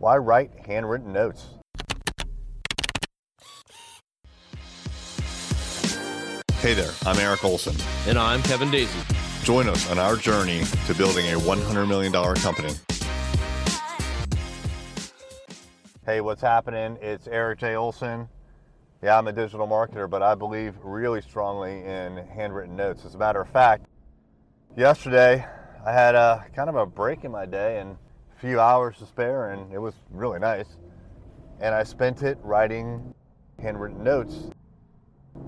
Why write handwritten notes? Hey there, I'm Eric Olson. And I'm Kevin Daisy. Join us on our journey to building a $100 million company. Hey, what's happening? It's Eric J. Olson. Yeah, I'm a digital marketer, but I believe really strongly in handwritten notes. As a matter of fact, yesterday I had a kind of a break in my day and a few hours to spare, and it was really nice. And I spent it writing handwritten notes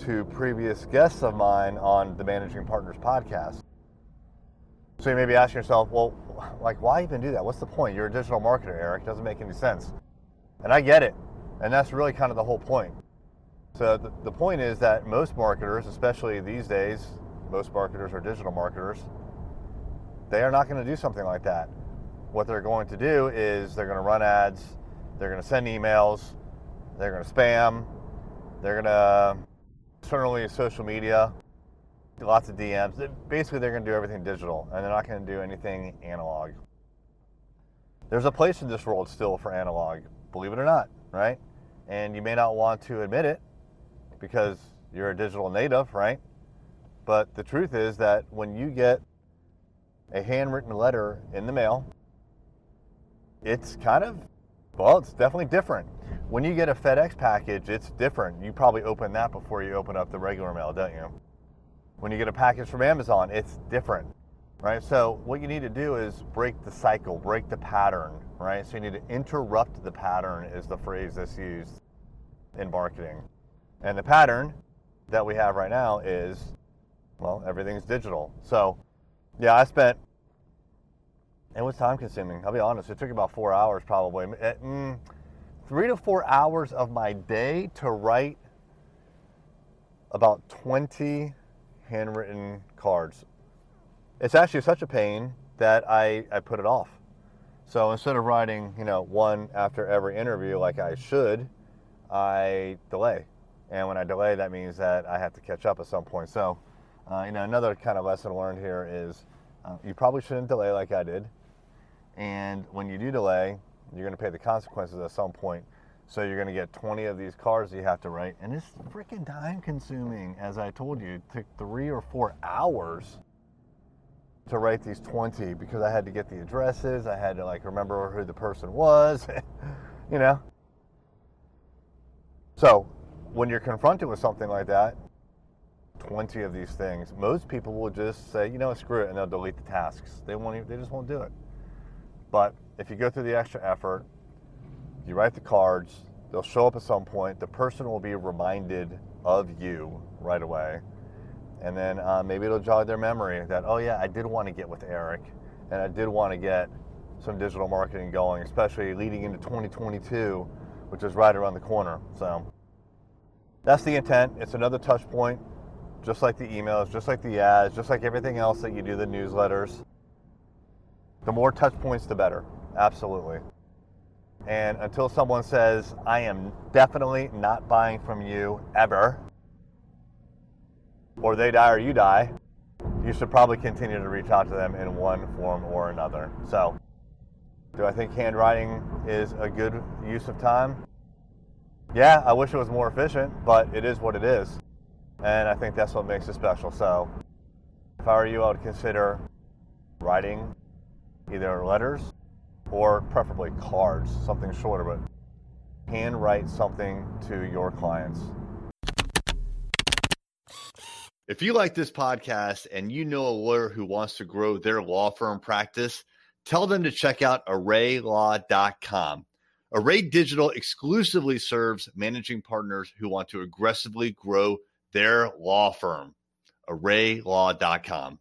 to previous guests of mine on the Managing Partners podcast. So you may be asking yourself, well, like, why even do that? What's the point? You're a digital marketer, Eric. It doesn't make any sense. And I get it. And that's really kind of the whole point. So the, the point is that most marketers, especially these days, most marketers are digital marketers, they are not going to do something like that. What they're going to do is they're going to run ads, they're going to send emails, they're going to spam, they're going to certainly social media, lots of DMs. Basically, they're going to do everything digital, and they're not going to do anything analog. There's a place in this world still for analog, believe it or not, right? And you may not want to admit it because you're a digital native, right? But the truth is that when you get a handwritten letter in the mail, it's kind of, well, it's definitely different. When you get a FedEx package, it's different. You probably open that before you open up the regular mail, don't you? When you get a package from Amazon, it's different, right? So what you need to do is break the cycle, break the pattern, right? So you need to interrupt the pattern is the phrase that's used in marketing. And the pattern that we have right now is, well, everything's digital. So yeah, I spent, it was time consuming. I'll be honest, it took about four hours probably. Mm, three to four hours of my day to write about 20 handwritten cards. It's actually such a pain that I, I put it off. So instead of writing, you know, one after every interview like I should, I delay. And when I delay, that means that I have to catch up at some point. So, uh, you know, another kind of lesson learned here is uh, you probably shouldn't delay like I did. And when you do delay, you're going to pay the consequences at some point. So you're going to get 20 of these cards you have to write, and it's freaking time consuming. As I told you, it took three or four hours to write these 20 because I had to get the addresses, I had to like remember who the person was, you know. So when you're confronted with something like that, 20 of these things, most people will just say, you know, screw it, and they'll delete the tasks. They won't. Even, they just won't do it. But if you go through the extra effort, you write the cards, they'll show up at some point. The person will be reminded of you right away. And then uh, maybe it'll jog their memory that, oh, yeah, I did want to get with Eric and I did want to get some digital marketing going, especially leading into 2022, which is right around the corner. So that's the intent. It's another touch point, just like the emails, just like the ads, just like everything else that you do, the newsletters. The more touch points, the better. Absolutely. And until someone says, I am definitely not buying from you ever, or they die or you die, you should probably continue to reach out to them in one form or another. So, do I think handwriting is a good use of time? Yeah, I wish it was more efficient, but it is what it is. And I think that's what makes it special. So, if I were you, I would consider writing either letters or preferably cards, something shorter, but handwrite something to your clients. If you like this podcast and you know a lawyer who wants to grow their law firm practice, tell them to check out arraylaw.com. Array Digital exclusively serves managing partners who want to aggressively grow their law firm. arraylaw.com.